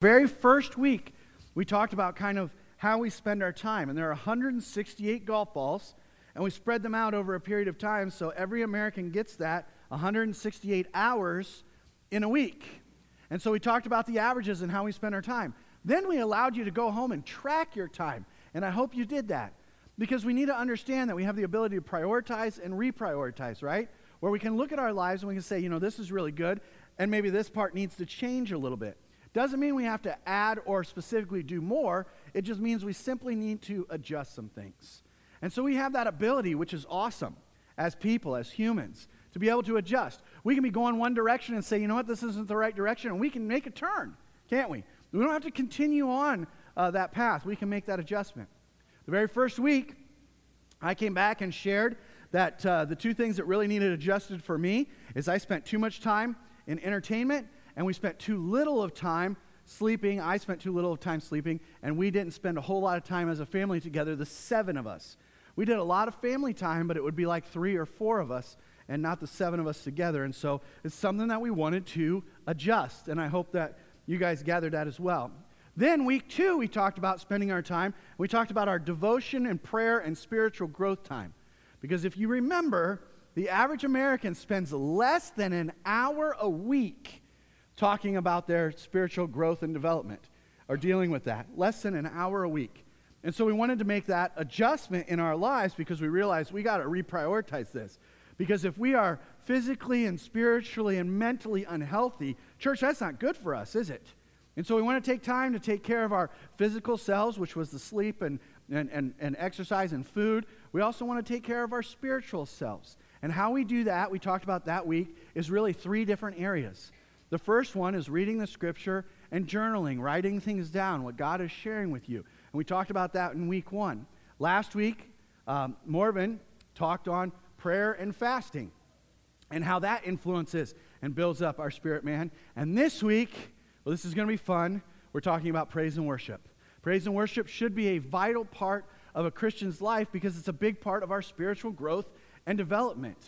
Very first week, we talked about kind of how we spend our time. And there are 168 golf balls, and we spread them out over a period of time so every American gets that 168 hours in a week. And so we talked about the averages and how we spend our time. Then we allowed you to go home and track your time. And I hope you did that because we need to understand that we have the ability to prioritize and reprioritize, right? Where we can look at our lives and we can say, you know, this is really good, and maybe this part needs to change a little bit. Doesn't mean we have to add or specifically do more. It just means we simply need to adjust some things. And so we have that ability, which is awesome as people, as humans, to be able to adjust. We can be going one direction and say, you know what, this isn't the right direction, and we can make a turn, can't we? We don't have to continue on uh, that path. We can make that adjustment. The very first week, I came back and shared that uh, the two things that really needed adjusted for me is I spent too much time in entertainment and we spent too little of time sleeping. I spent too little of time sleeping, and we didn't spend a whole lot of time as a family together, the seven of us. We did a lot of family time, but it would be like three or four of us and not the seven of us together. And so it's something that we wanted to adjust, and I hope that you guys gathered that as well. Then, week two, we talked about spending our time. We talked about our devotion and prayer and spiritual growth time. Because if you remember, the average American spends less than an hour a week talking about their spiritual growth and development or dealing with that. Less than an hour a week. And so we wanted to make that adjustment in our lives because we realized we got to reprioritize this. Because if we are physically and spiritually and mentally unhealthy, church, that's not good for us, is it? And so we want to take time to take care of our physical selves, which was the sleep and, and, and, and exercise and food. We also want to take care of our spiritual selves. And how we do that, we talked about that week, is really three different areas. The first one is reading the scripture and journaling, writing things down, what God is sharing with you. And we talked about that in week one. Last week, um, Morven talked on prayer and fasting and how that influences and builds up our spirit man. And this week, well, this is going to be fun. We're talking about praise and worship. Praise and worship should be a vital part of a Christian's life because it's a big part of our spiritual growth and development.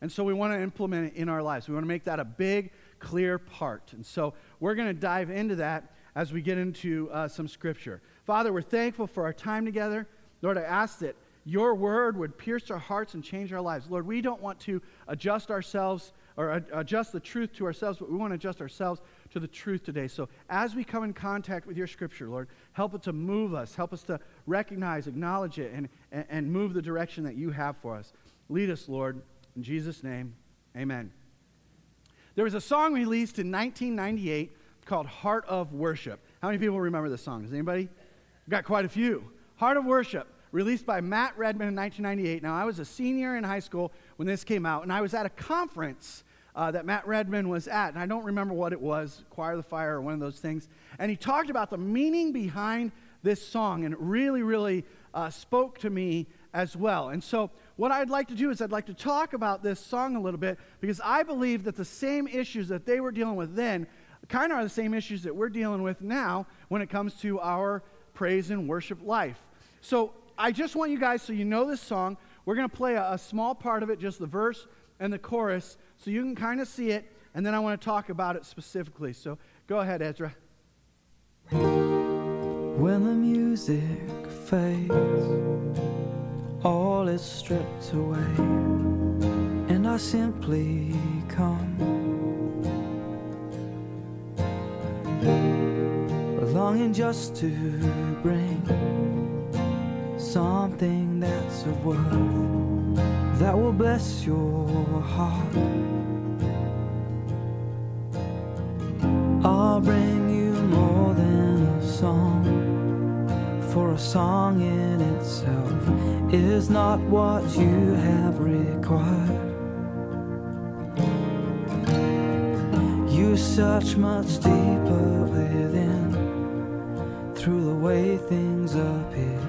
And so we want to implement it in our lives. We want to make that a big clear part. And so we're going to dive into that as we get into uh, some scripture. Father, we're thankful for our time together. Lord, I ask that your word would pierce our hearts and change our lives. Lord, we don't want to adjust ourselves or adjust the truth to ourselves, but we want to adjust ourselves to the truth today. So as we come in contact with your scripture, Lord, help it to move us, help us to recognize, acknowledge it, and, and, and move the direction that you have for us. Lead us, Lord. In Jesus' name, amen. There was a song released in 1998 called Heart of Worship. How many people remember this song? Does anybody? We've got quite a few. Heart of Worship, released by Matt Redman in 1998. Now, I was a senior in high school when this came out, and I was at a conference uh, that Matt Redman was at, and I don't remember what it was, Choir of the Fire or one of those things. And he talked about the meaning behind this song, and it really, really uh, spoke to me as well. And so, what I'd like to do is I'd like to talk about this song a little bit because I believe that the same issues that they were dealing with then kind of are the same issues that we're dealing with now when it comes to our praise and worship life. So, I just want you guys, so you know this song, we're going to play a, a small part of it, just the verse and the chorus, so you can kind of see it, and then I want to talk about it specifically. So, go ahead, Ezra. When the music fades all is stripped away, and I simply come. Longing just to bring something that's of worth that will bless your heart. I'll bring you more than a song, for a song in itself is not what you have required. You search much deeper within through the way things appear.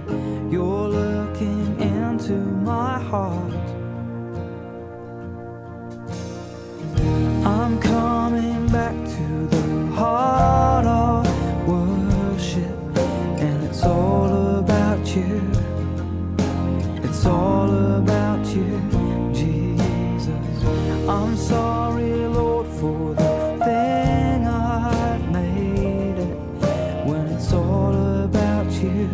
You're looking into my heart. for the thing I've made it when it's all about you.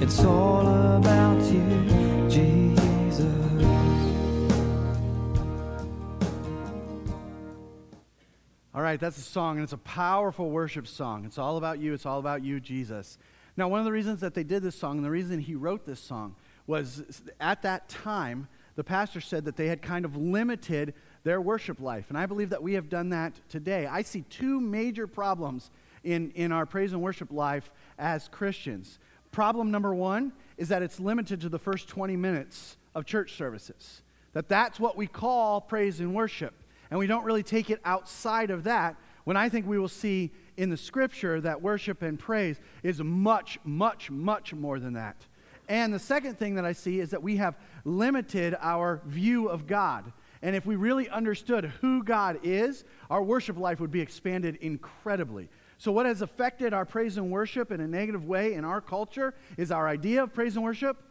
It's all about you, Jesus. All right, that's a song, and it's a powerful worship song. It's all about you, it's all about you, Jesus. Now, one of the reasons that they did this song, and the reason he wrote this song, was at that time, the pastor said that they had kind of limited their worship life. And I believe that we have done that today. I see two major problems in, in our praise and worship life as Christians. Problem number one is that it's limited to the first 20 minutes of church services. That that's what we call praise and worship. And we don't really take it outside of that when I think we will see in the scripture that worship and praise is much, much, much more than that. And the second thing that I see is that we have limited our view of God. And if we really understood who God is, our worship life would be expanded incredibly. So, what has affected our praise and worship in a negative way in our culture is our idea of praise and worship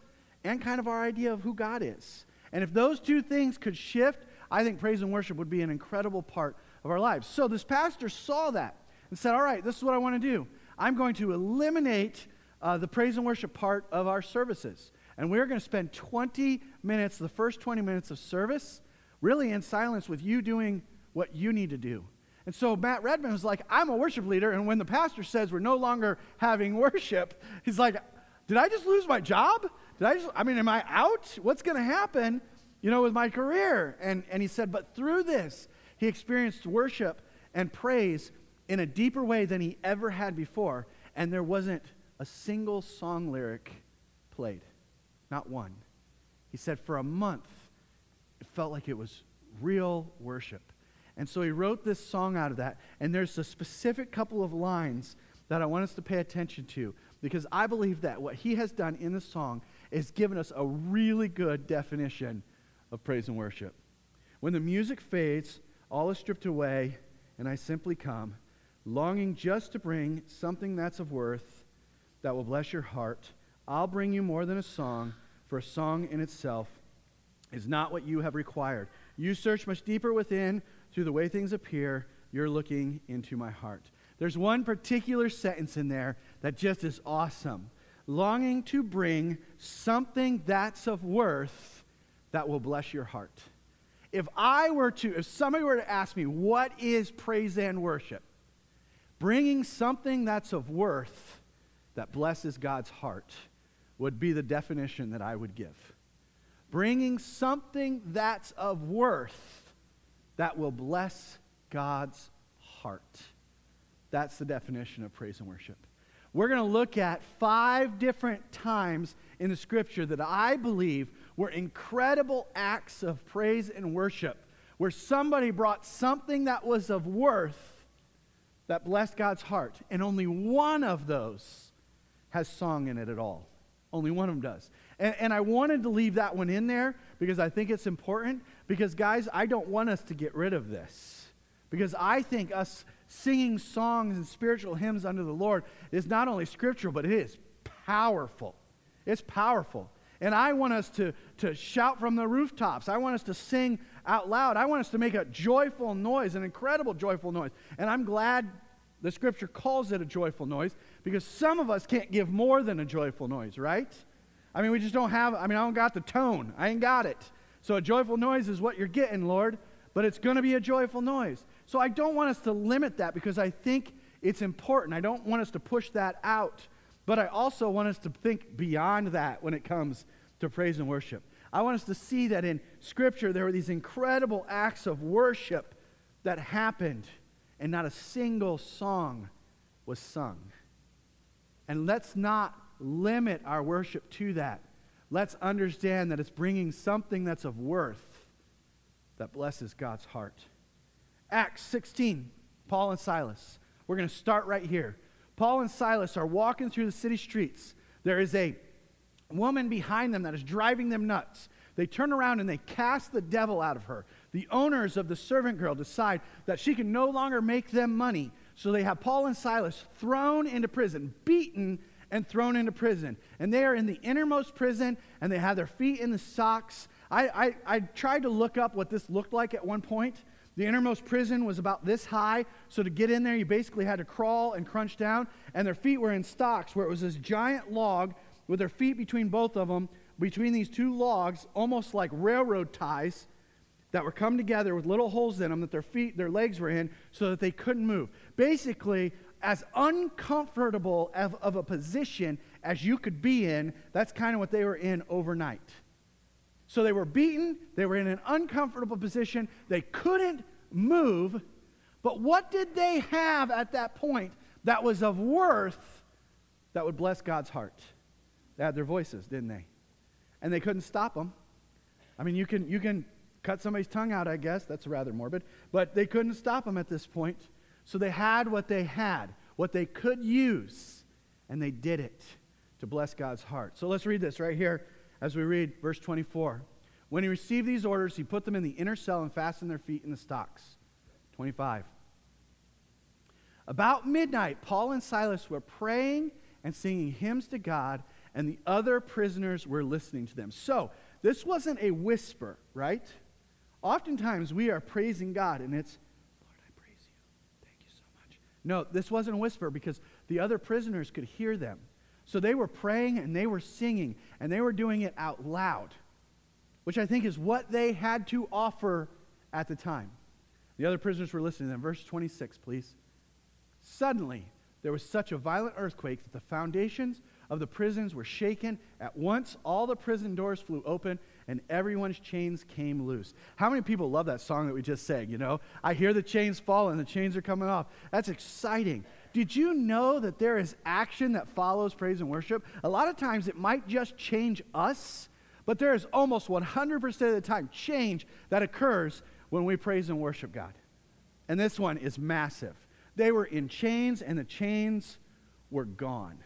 and kind of our idea of who God is. And if those two things could shift, I think praise and worship would be an incredible part of our lives. So, this pastor saw that and said, All right, this is what I want to do. I'm going to eliminate uh, the praise and worship part of our services. And we're going to spend 20 minutes, the first 20 minutes of service, really in silence with you doing what you need to do. And so Matt Redman was like, I'm a worship leader. And when the pastor says we're no longer having worship, he's like, Did I just lose my job? Did I just, I mean, am I out? What's going to happen, you know, with my career? And, and he said, But through this, he experienced worship and praise in a deeper way than he ever had before. And there wasn't a single song lyric played, not one. He said, For a month, it felt like it was real worship. And so he wrote this song out of that. And there's a specific couple of lines that I want us to pay attention to because I believe that what he has done in the song is given us a really good definition of praise and worship. When the music fades, all is stripped away, and I simply come, longing just to bring something that's of worth that will bless your heart. I'll bring you more than a song, for a song in itself is not what you have required. You search much deeper within through the way things appear. You're looking into my heart. There's one particular sentence in there that just is awesome. Longing to bring something that's of worth that will bless your heart. If I were to, if somebody were to ask me, what is praise and worship? Bringing something that's of worth that blesses God's heart would be the definition that I would give. Bringing something that's of worth that will bless God's heart. That's the definition of praise and worship. We're going to look at five different times in the scripture that I believe were incredible acts of praise and worship, where somebody brought something that was of worth that blessed God's heart. And only one of those has song in it at all. Only one of them does. And, and I wanted to leave that one in there because I think it's important. Because, guys, I don't want us to get rid of this. Because I think us singing songs and spiritual hymns unto the Lord is not only scriptural, but it is powerful. It's powerful. And I want us to, to shout from the rooftops. I want us to sing out loud. I want us to make a joyful noise, an incredible joyful noise. And I'm glad the scripture calls it a joyful noise because some of us can't give more than a joyful noise, right? I mean, we just don't have, I mean, I don't got the tone. I ain't got it. So a joyful noise is what you're getting, Lord, but it's going to be a joyful noise. So I don't want us to limit that because I think it's important. I don't want us to push that out, but I also want us to think beyond that when it comes to praise and worship. I want us to see that in Scripture there were these incredible acts of worship that happened, and not a single song was sung. And let's not limit our worship to that. Let's understand that it's bringing something that's of worth that blesses God's heart. Acts 16, Paul and Silas. We're going to start right here. Paul and Silas are walking through the city streets. There is a woman behind them that is driving them nuts. They turn around and they cast the devil out of her. The owners of the servant girl decide that she can no longer make them money. So they have Paul and Silas thrown into prison, beaten and thrown into prison. And they are in the innermost prison and they have their feet in the stocks. I, I, I tried to look up what this looked like at one point. The innermost prison was about this high, so to get in there, you basically had to crawl and crunch down, and their feet were in stocks, where it was this giant log with their feet between both of them, between these two logs, almost like railroad ties that were come together with little holes in them that their feet, their legs were in, so that they couldn't move. Basically, as uncomfortable of, of a position as you could be in, that's kind of what they were in overnight. So they were beaten, they were in an uncomfortable position, they couldn't move. But what did they have at that point that was of worth that would bless God's heart? They had their voices, didn't they? And they couldn't stop them. I mean, you can, you can cut somebody's tongue out, I guess. That's rather morbid. But they couldn't stop them at this point. So they had what they had, what they could use, and they did it to bless God's heart. So let's read this right here as we read verse 24. When he received these orders, he put them in the inner cell and fastened their feet in the stocks. 25. About midnight, Paul and Silas were praying and singing hymns to God, and the other prisoners were listening to them. So, this wasn't a whisper, right? Oftentimes we are praising God, and it's, Lord, I praise you. Thank you so much. No, this wasn't a whisper because the other prisoners could hear them. So they were praying and they were singing, and they were doing it out loud, which I think is what they had to offer at the time. The other prisoners were listening to them. Verse 26, please. Suddenly, there was such a violent earthquake that the foundations of the prisons were shaken. At once, all the prison doors flew open and everyone's chains came loose. How many people love that song that we just sang? You know, I hear the chains fall and the chains are coming off. That's exciting. Did you know that there is action that follows praise and worship? A lot of times it might just change us, but there is almost 100% of the time change that occurs when we praise and worship God. And this one is massive. They were in chains and the chains were gone.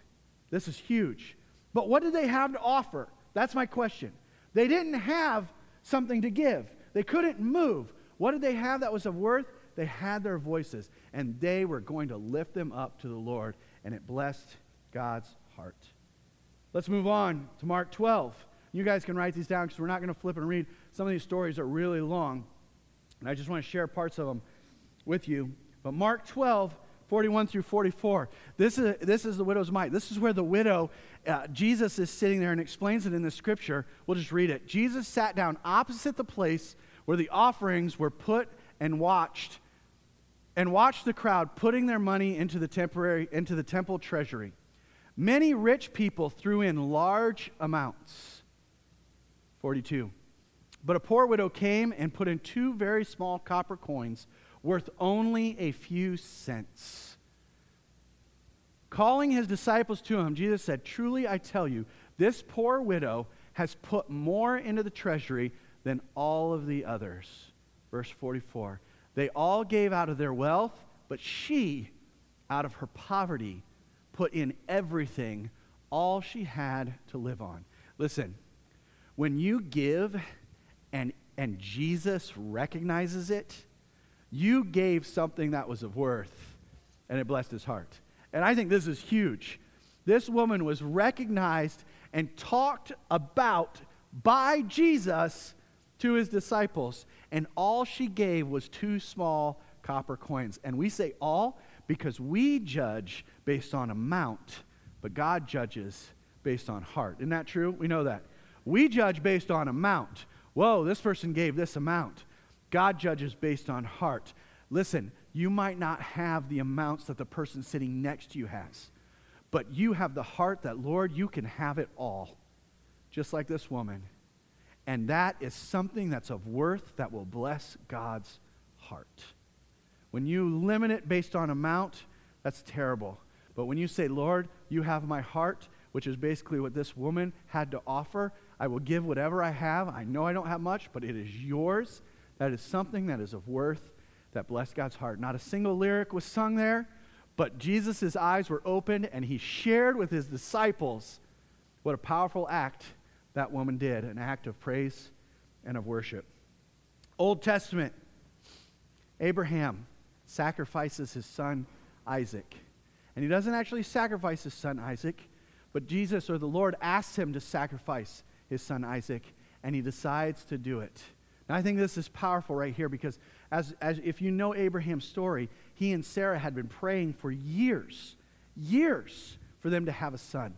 This is huge. But what did they have to offer? That's my question. They didn't have something to give, they couldn't move. What did they have that was of worth? They had their voices, and they were going to lift them up to the Lord, and it blessed God's heart. Let's move on to Mark 12. You guys can write these down because we're not going to flip and read. Some of these stories are really long, and I just want to share parts of them with you. But Mark 12, 41 through 44. This is, this is the widow's mite. This is where the widow, uh, Jesus is sitting there and explains it in the scripture. We'll just read it. Jesus sat down opposite the place where the offerings were put and watched, and watched the crowd putting their money into the temporary into the temple treasury. Many rich people threw in large amounts. 42. But a poor widow came and put in two very small copper coins worth only a few cents. Calling his disciples to him, Jesus said, Truly I tell you, this poor widow has put more into the treasury than all of the others. Verse 44. They all gave out of their wealth, but she, out of her poverty, put in everything, all she had to live on. Listen, when you give and, and Jesus recognizes it, you gave something that was of worth, and it blessed his heart. And I think this is huge. This woman was recognized and talked about by Jesus to his disciples, and all she gave was two small copper coins. And we say all because we judge based on amount, but God judges based on heart. Isn't that true? We know that. We judge based on amount. Whoa, this person gave this amount. God judges based on heart. Listen, you might not have the amounts that the person sitting next to you has, but you have the heart that, Lord, you can have it all, just like this woman. And that is something that's of worth that will bless God's heart. When you limit it based on amount, that's terrible. But when you say, Lord, you have my heart, which is basically what this woman had to offer, I will give whatever I have. I know I don't have much, but it is yours. That is something that is of worth that blessed God's heart. Not a single lyric was sung there, but Jesus' eyes were opened and he shared with his disciples what a powerful act that woman did an act of praise and of worship. Old Testament, Abraham sacrifices his son Isaac. And he doesn't actually sacrifice his son Isaac, but Jesus or the Lord asks him to sacrifice his son Isaac, and he decides to do it. Now, I think this is powerful right here because, as, as if you know Abraham's story, he and Sarah had been praying for years, years for them to have a son.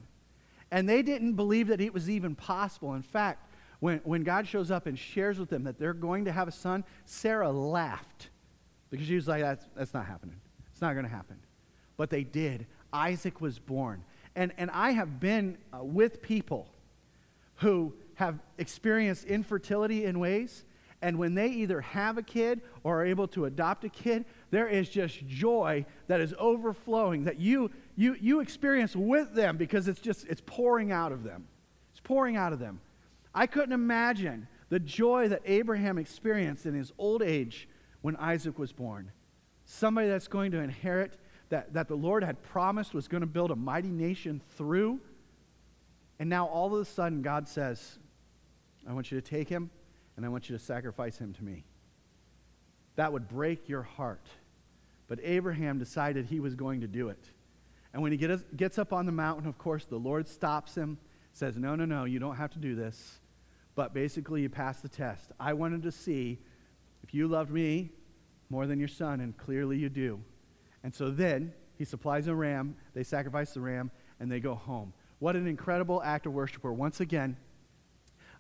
And they didn't believe that it was even possible. In fact, when, when God shows up and shares with them that they're going to have a son, Sarah laughed because she was like, that's, that's not happening. It's not going to happen. But they did. Isaac was born. And, and I have been uh, with people who have experienced infertility in ways, and when they either have a kid or are able to adopt a kid, there is just joy that is overflowing that you, you, you experience with them because it's just it's pouring out of them. It's pouring out of them. I couldn't imagine the joy that Abraham experienced in his old age when Isaac was born. Somebody that's going to inherit, that, that the Lord had promised was going to build a mighty nation through. And now all of a sudden, God says, I want you to take him and I want you to sacrifice him to me. That would break your heart. But Abraham decided he was going to do it. And when he gets up on the mountain, of course, the Lord stops him, says, No, no, no, you don't have to do this. But basically, you pass the test. I wanted to see if you loved me more than your son, and clearly you do. And so then he supplies a ram, they sacrifice the ram, and they go home. What an incredible act of worship where once again,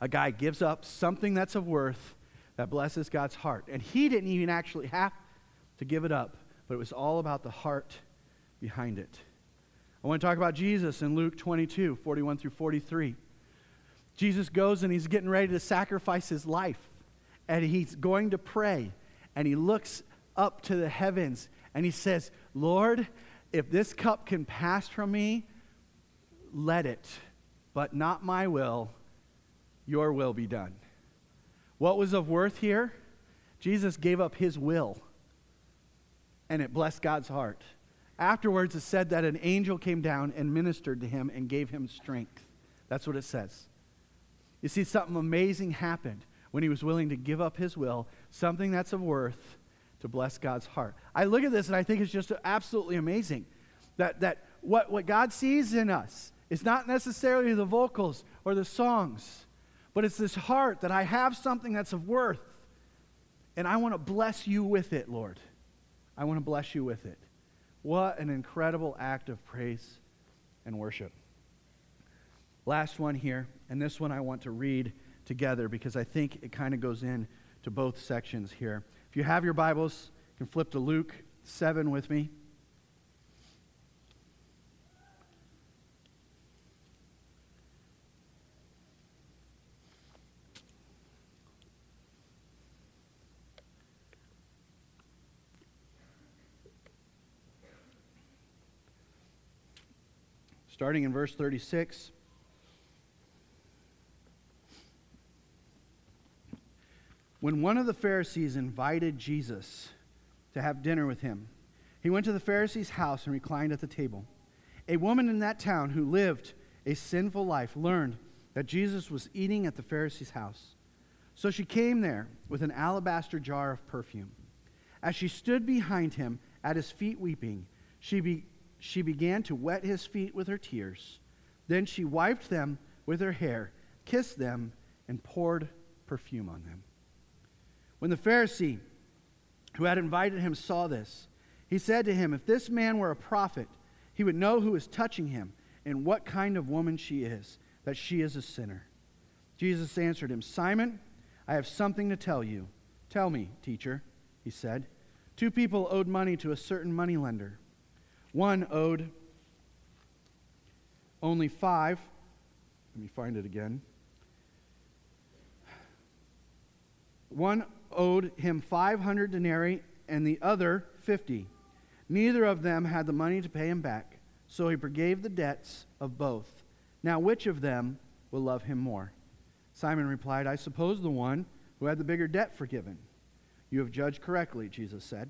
a guy gives up something that's of worth that blesses God's heart. And he didn't even actually have to give it up, but it was all about the heart behind it. I want to talk about Jesus in Luke 22, 41 through 43. Jesus goes and he's getting ready to sacrifice his life. And he's going to pray. And he looks up to the heavens and he says, Lord, if this cup can pass from me, let it. But not my will, your will be done. What was of worth here? Jesus gave up his will, and it blessed God's heart. Afterwards, it said that an angel came down and ministered to him and gave him strength. That's what it says. You see, something amazing happened when he was willing to give up his will, something that's of worth to bless God's heart. I look at this and I think it's just absolutely amazing that, that what, what God sees in us is not necessarily the vocals or the songs, but it's this heart that I have something that's of worth, and I want to bless you with it, Lord. I want to bless you with it. What an incredible act of praise and worship. Last one here, and this one I want to read together because I think it kind of goes in to both sections here. If you have your Bibles, you can flip to Luke 7 with me. Starting in verse 36. When one of the Pharisees invited Jesus to have dinner with him, he went to the Pharisee's house and reclined at the table. A woman in that town who lived a sinful life learned that Jesus was eating at the Pharisee's house. So she came there with an alabaster jar of perfume. As she stood behind him at his feet weeping, she be, she began to wet his feet with her tears. Then she wiped them with her hair, kissed them, and poured perfume on them. When the Pharisee who had invited him saw this, he said to him, If this man were a prophet, he would know who is touching him and what kind of woman she is, that she is a sinner. Jesus answered him, Simon, I have something to tell you. Tell me, teacher, he said. Two people owed money to a certain moneylender. One owed only five. Let me find it again. One owed him 500 denarii and the other 50. Neither of them had the money to pay him back, so he forgave the debts of both. Now, which of them will love him more? Simon replied, I suppose the one who had the bigger debt forgiven. You have judged correctly, Jesus said.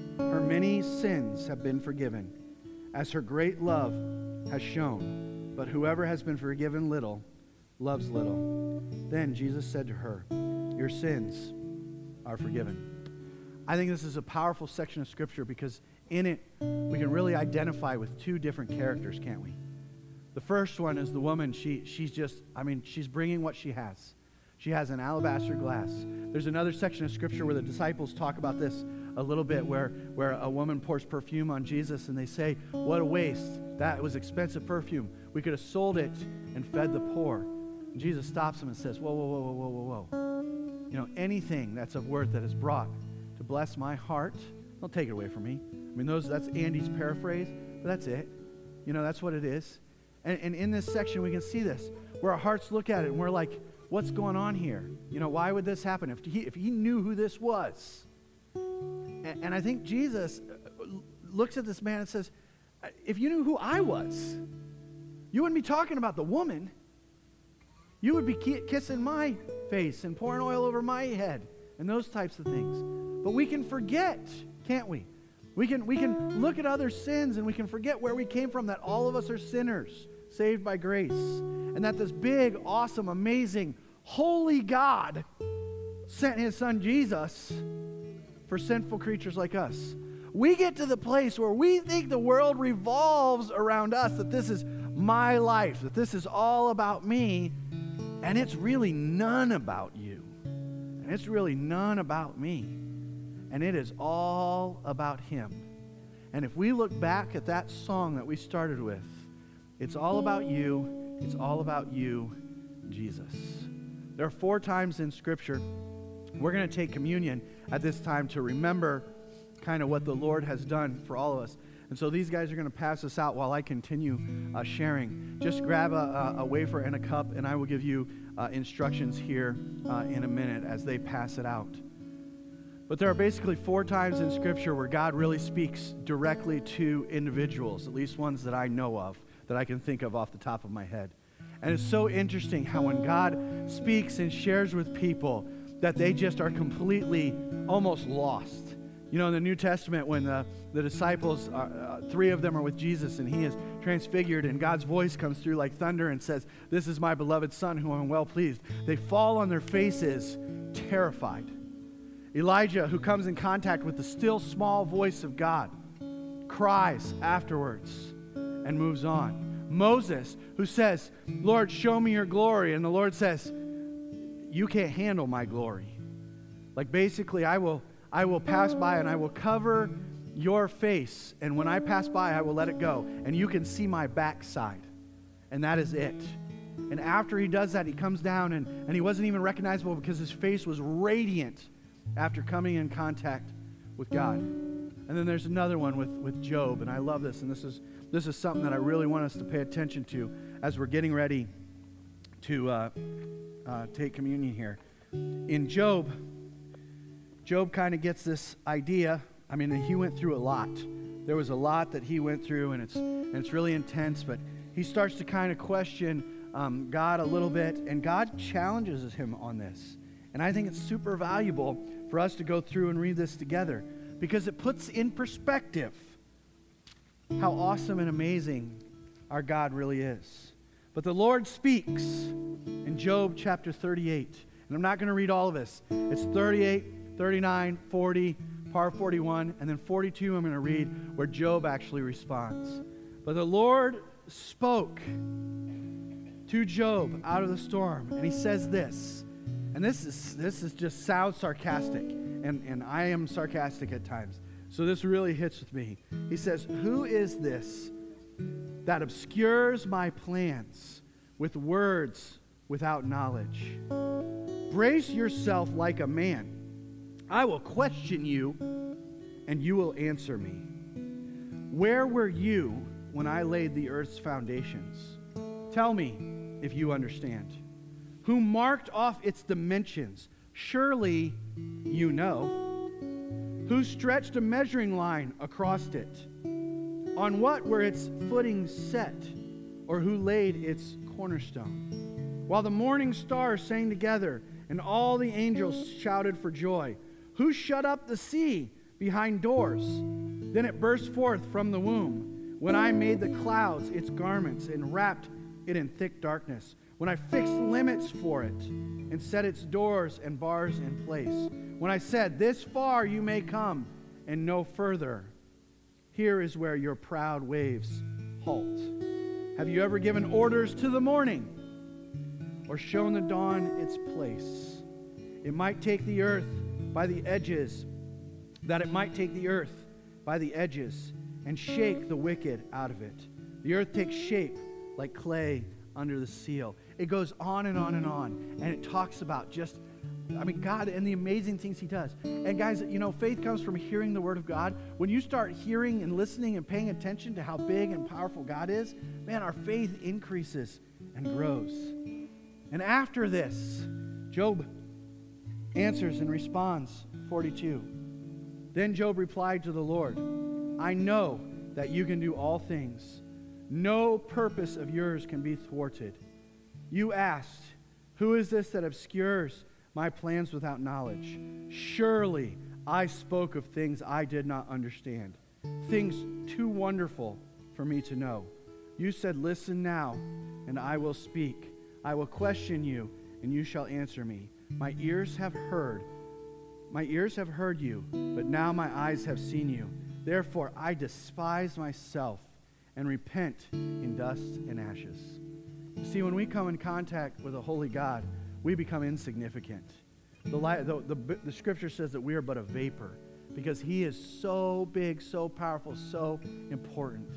her many sins have been forgiven, as her great love has shown. But whoever has been forgiven little loves little. Then Jesus said to her, Your sins are forgiven. I think this is a powerful section of Scripture because in it we can really identify with two different characters, can't we? The first one is the woman. She, she's just, I mean, she's bringing what she has. She has an alabaster glass. There's another section of Scripture where the disciples talk about this a little bit, where, where a woman pours perfume on Jesus and they say, What a waste. That was expensive perfume. We could have sold it and fed the poor. And Jesus stops them and says, Whoa, whoa, whoa, whoa, whoa, whoa. You know, anything that's of worth that is brought to bless my heart, don't take it away from me. I mean, those that's Andy's paraphrase, but that's it. You know, that's what it is. And, and in this section, we can see this, where our hearts look at it and we're like, what's going on here? You know, why would this happen? If he, if he knew who this was. And, and I think Jesus uh, looks at this man and says, if you knew who I was, you wouldn't be talking about the woman. You would be kissing my face and pouring oil over my head and those types of things. But we can forget, can't we? We can, we can look at other sins and we can forget where we came from, that all of us are sinners saved by grace. And that this big, awesome, amazing, holy God sent his son Jesus for sinful creatures like us. We get to the place where we think the world revolves around us, that this is my life, that this is all about me, and it's really none about you. And it's really none about me. And it is all about Him. And if we look back at that song that we started with, it's all about you. It's all about you, Jesus. There are four times in Scripture. We're going to take communion at this time to remember kind of what the Lord has done for all of us. And so these guys are going to pass us out while I continue uh, sharing. Just grab a, a, wafer and a cup, and I will give you uh, instructions here uh, in a minute as they pass it out. But there are basically four times in Scripture where God really speaks directly to individuals, at least ones that I know of, that I can think of off the top of my head. And it's so interesting how when God speaks and shares with people, that they just are completely almost lost you know, in the New Testament, when the, the disciples, uh, uh, three of them are with Jesus and he is transfigured, and God's voice comes through like thunder and says, This is my beloved Son who I'm well pleased. They fall on their faces, terrified. Elijah, who comes in contact with the still small voice of God, cries afterwards and moves on. Moses, who says, Lord, show me your glory. And the Lord says, You can't handle my glory. Like basically, I will I will pass by and I will cover your face. And when I pass by, I will let it go. And you can see my backside. And that is it. And after he does that, he comes down and, and he wasn't even recognizable because his face was radiant after coming in contact with God. And then there's another one with, with Job. And I love this. And this is, this is something that I really want us to pay attention to as we're getting ready to uh, uh, take communion here. In Job, Job kind of gets this idea. I mean, he went through a lot. There was a lot that he went through, and it's, and it's really intense, but he starts to kind of question um, God a little bit, and God challenges him on this. And I think it's super valuable for us to go through and read this together because it puts in perspective how awesome and amazing our God really is. But the Lord speaks in Job chapter 38. And I'm not going to read all of this. It's 38 39, 40, par 41, and then 42 I'm going to read where Job actually responds. But the Lord spoke to Job out of the storm, and he says this. And this is this is just sounds sarcastic, and, and I am sarcastic at times. So this really hits with me. He says, Who is this that obscures my plans with words without knowledge? Brace yourself like a man I will question you, and you will answer me. Where were you when I laid the earth's foundations? Tell me if you understand. Who marked off its dimensions? Surely you know. Who stretched a measuring line across it? On what were its footings set? Or who laid its cornerstone? While the morning stars sang together and all the angels shouted for joy, who shut up the sea behind doors? Then it burst forth from the womb. When I made the clouds its garments and wrapped it in thick darkness, when I fixed limits for it and set its doors and bars in place, when I said, This far you may come and no further, here is where your proud waves halt. Have you ever given orders to the morning or shown the dawn its place? It might take the earth by the edges, that it might take the earth by the edges and shake the wicked out of it. The earth takes shape like clay under the seal. It goes on and on and on, and it talks about just, I mean, God and the amazing things He does. And guys, you know, faith comes from hearing the Word of God. When you start hearing and listening and paying attention to how big and powerful God is, man, our faith increases and grows. And after this, Job answers and responds 42. Then Job replied to the Lord, I know that you can do all things. No purpose of yours can be thwarted. You asked, Who is this that obscures my plans without knowledge? Surely I spoke of things I did not understand, things too wonderful for me to know. You said, Listen now, and I will speak. I will question you, and you shall answer me. My ears have heard. My ears have heard you, but now my eyes have seen you. Therefore, I despise myself and repent in dust and ashes. See, when we come in contact with a holy God, we become insignificant. The, the, the, the scripture says that we are but a vapor because he is so big, so powerful, so important.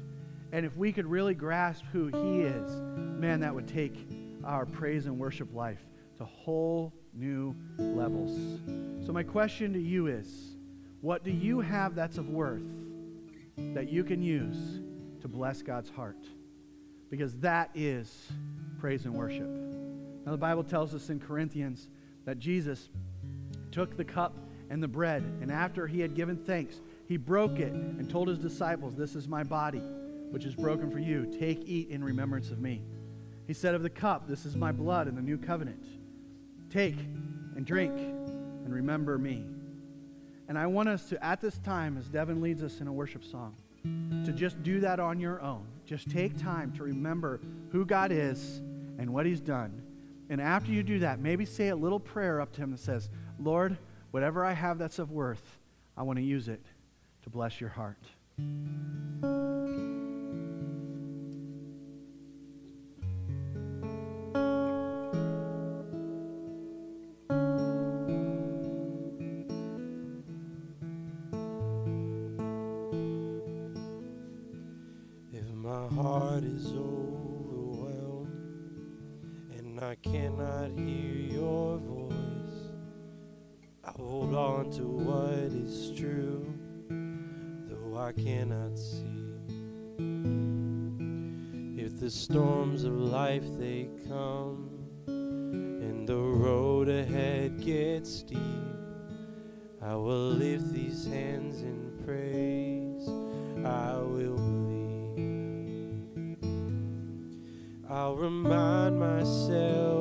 And if we could really grasp who he is, man, that would take our praise and worship life to whole new levels. So, my question to you is what do you have that's of worth that you can use to bless God's heart? Because that is praise and worship. Now, the Bible tells us in Corinthians that Jesus took the cup and the bread, and after he had given thanks, he broke it and told his disciples, This is my body, which is broken for you. Take, eat in remembrance of me. He said of the cup, This is my blood in the new covenant. Take and drink and remember me. And I want us to, at this time, as Devin leads us in a worship song, to just do that on your own. Just take time to remember who God is and what He's done. And after you do that, maybe say a little prayer up to Him that says, Lord, whatever I have that's of worth, I want to use it to bless your heart. Hands in praise. I will believe. I'll remind myself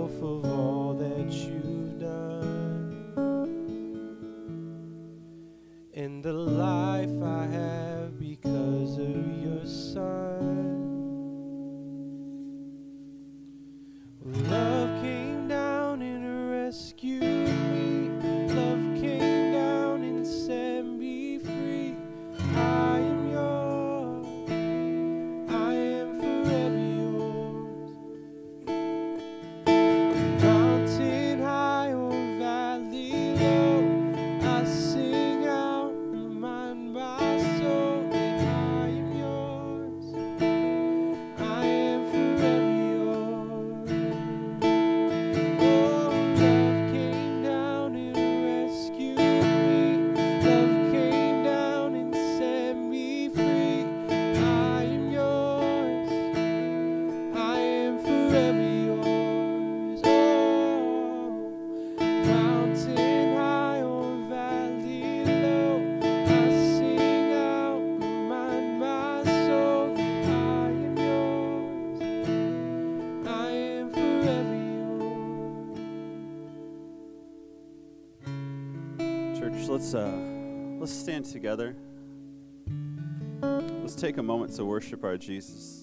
let's uh, let's stand together. Let's take a moment to worship our Jesus.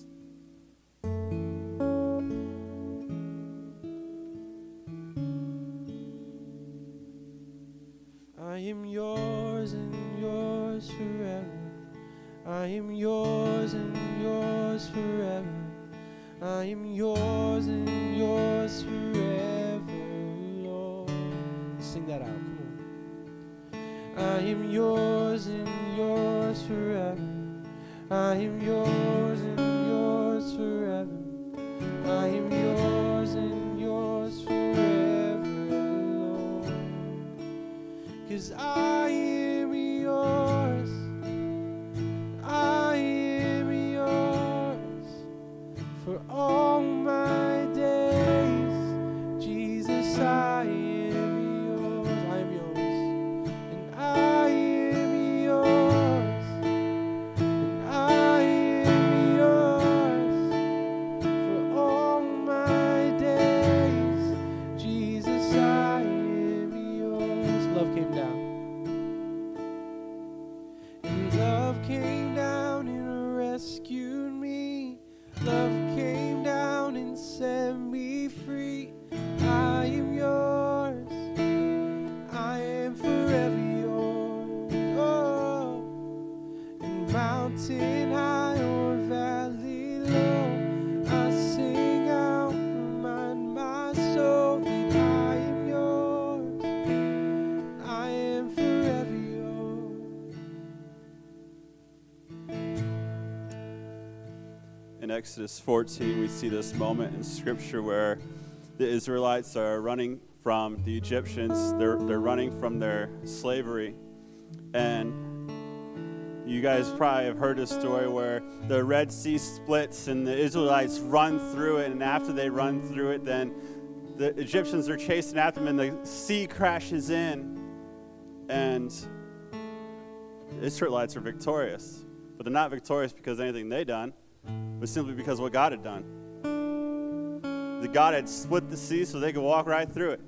Exodus 14, we see this moment in Scripture where the Israelites are running from the Egyptians. They're, they're running from their slavery. And you guys probably have heard a story where the Red Sea splits and the Israelites run through it. And after they run through it, then the Egyptians are chasing after them and the sea crashes in. And the Israelites are victorious. But they're not victorious because anything they done but simply because what God had done. The God had split the sea so they could walk right through it.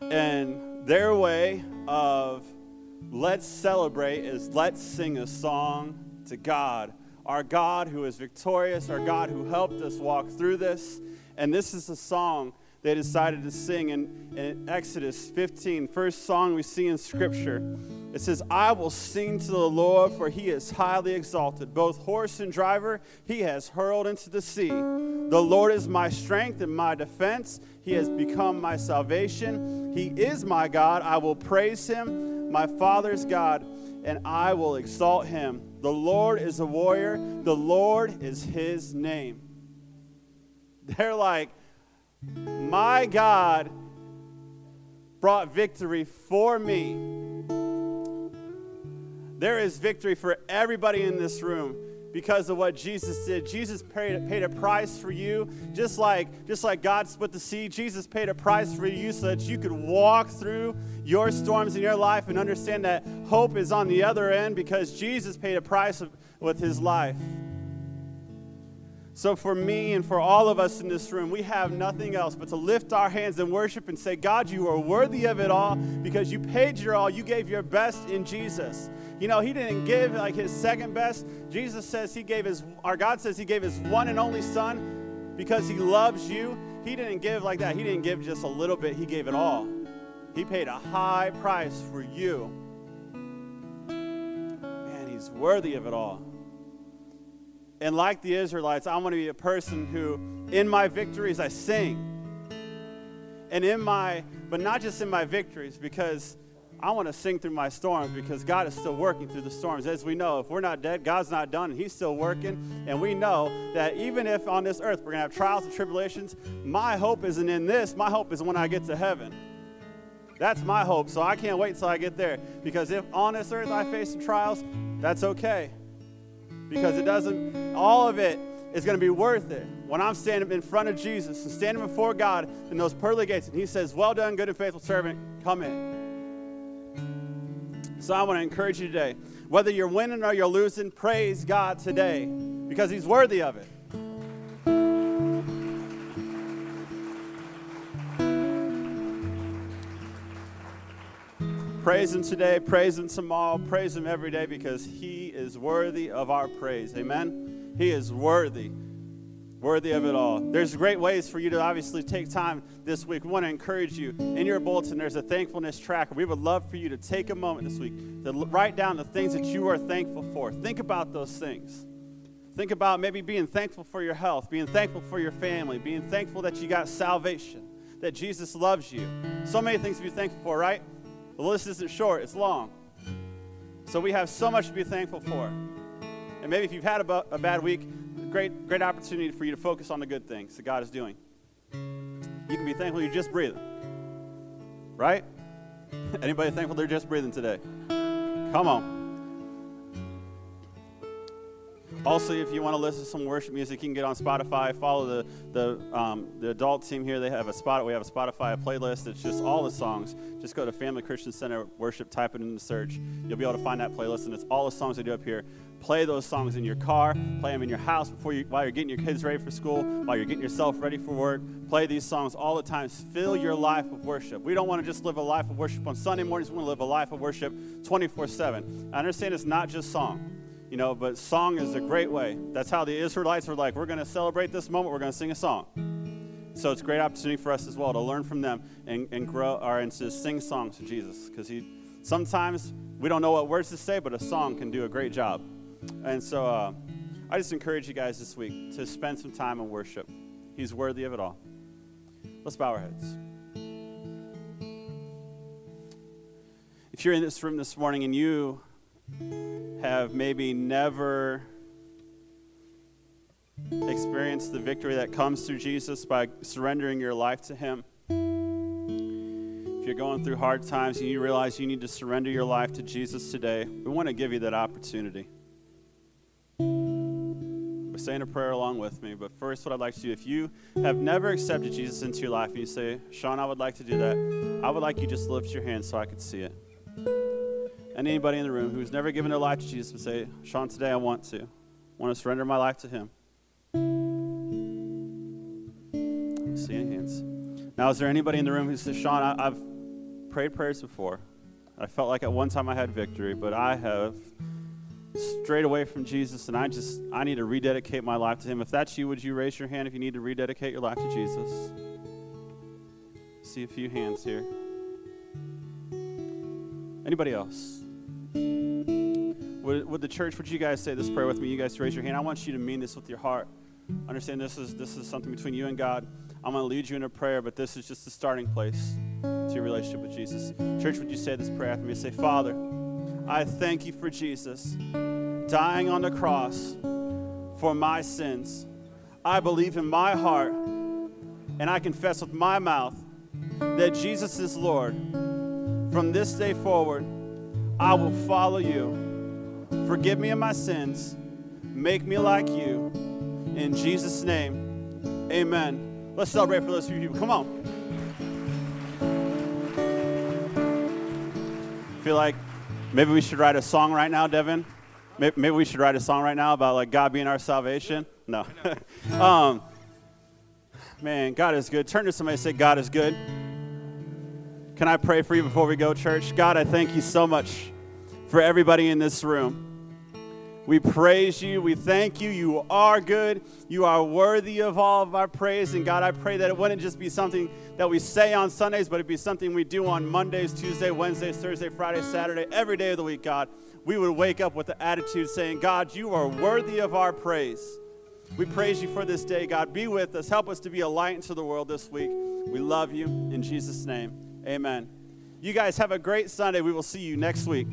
And their way of let's celebrate is let's sing a song to God, our God who is victorious, our God who helped us walk through this. And this is the song they decided to sing in, in Exodus 15, first song we see in Scripture. It says, I will sing to the Lord, for he is highly exalted. Both horse and driver he has hurled into the sea. The Lord is my strength and my defense. He has become my salvation. He is my God. I will praise him, my Father's God, and I will exalt him. The Lord is a warrior, the Lord is his name. They're like, my God brought victory for me. There is victory for everybody in this room because of what Jesus did. Jesus paid, paid a price for you, just like, just like God split the sea. Jesus paid a price for you so that you could walk through your storms in your life and understand that hope is on the other end because Jesus paid a price with his life. So, for me and for all of us in this room, we have nothing else but to lift our hands in worship and say, God, you are worthy of it all because you paid your all. You gave your best in Jesus. You know, He didn't give like His second best. Jesus says He gave His, our God says He gave His one and only Son because He loves you. He didn't give like that. He didn't give just a little bit, He gave it all. He paid a high price for you. Man, He's worthy of it all. And like the Israelites, I want to be a person who, in my victories, I sing. And in my, but not just in my victories, because I want to sing through my storms because God is still working through the storms. As we know, if we're not dead, God's not done, and He's still working. And we know that even if on this earth we're going to have trials and tribulations, my hope isn't in this. My hope is when I get to heaven. That's my hope. So I can't wait till I get there. Because if on this earth I face some trials, that's okay because it doesn't, all of it is going to be worth it. When I'm standing in front of Jesus and standing before God in those pearly gates, and He says, Well done, good and faithful servant, come in. So I want to encourage you today whether you're winning or you're losing, praise God today because He's worthy of it. Praise Him today, praise Him tomorrow, praise Him every day because He is worthy of our praise. Amen? He is worthy, worthy of it all. There's great ways for you to obviously take time this week. We want to encourage you. In your bulletin, there's a thankfulness tracker. We would love for you to take a moment this week to write down the things that you are thankful for. Think about those things. Think about maybe being thankful for your health, being thankful for your family, being thankful that you got salvation, that Jesus loves you. So many things to be thankful for, right? The list isn't short, it's long. So we have so much to be thankful for. And maybe if you've had a, a bad week, great, great opportunity for you to focus on the good things that God is doing. You can be thankful you're just breathing. Right? Anybody thankful they're just breathing today? Come on. Also, if you want to listen to some worship music, you can get on Spotify. Follow the the um, the adult team here. They have a spot. We have a Spotify playlist. It's just all the songs. Just go to Family Christian Center Worship. Type it in the search. You'll be able to find that playlist, and it's all the songs they do up here. Play those songs in your car. Play them in your house before you while you're getting your kids ready for school. While you're getting yourself ready for work. Play these songs all the time. Fill your life with worship. We don't want to just live a life of worship on Sunday mornings. We want to live a life of worship 24/7. I understand it's not just song you know, but song is a great way. That's how the Israelites were like, we're going to celebrate this moment, we're going to sing a song. So it's a great opportunity for us as well to learn from them and, and grow our and to sing songs to Jesus. Because he sometimes we don't know what words to say, but a song can do a great job. And so uh, I just encourage you guys this week to spend some time in worship. He's worthy of it all. Let's bow our heads. If you're in this room this morning and you have maybe never experienced the victory that comes through Jesus by surrendering your life to Him. If you're going through hard times and you realize you need to surrender your life to Jesus today, we want to give you that opportunity. We're saying a prayer along with me, but first, what I'd like to do, if you have never accepted Jesus into your life and you say, Sean, I would like to do that, I would like you just lift your hand so I could see it and anybody in the room who's never given their life to Jesus would say, Sean, today I want to. I want to surrender my life to Him. See any hands? Now, is there anybody in the room who says, Sean, I, have prayed prayers before. I felt like at one time I had victory, but I have strayed away from Jesus, and I just I need to rededicate my life to Him. If that's you, would you raise your hand if you need to rededicate your life to Jesus? See a few hands here. Anybody else? Would, would the church, would you guys say this prayer with me? You guys raise your hand. I want you to mean this with your heart. Understand this is this is something between you and God. I'm going to lead you in a prayer, but this is just the starting place to your relationship with Jesus. Church, would you say this prayer after me? Say, Father, I thank you for Jesus dying on the cross for my sins. I believe in my heart and I confess with my mouth that Jesus is Lord. From this day forward, I will follow you. Forgive me of my sins. Make me like you. In Jesus' name, amen. Let's celebrate for those few people. Come on. Feel like maybe we should write a song right now, Devin? Maybe we should write a song right now about like God being our salvation. No. um, man, God is good. Turn to somebody and say, God is good. Can I pray for you before we go, church? God, I thank you so much for everybody in this room. We praise you. We thank you. You are good. You are worthy of all of our praise. And God, I pray that it wouldn't just be something that we say on Sundays, but it'd be something we do on Mondays, Tuesday, Wednesdays, Thursday, Friday, Saturday, every day of the week, God. We would wake up with the attitude saying, God, you are worthy of our praise. We praise you for this day, God. Be with us. Help us to be a light into the world this week. We love you. In Jesus' name. Amen. You guys have a great Sunday. We will see you next week.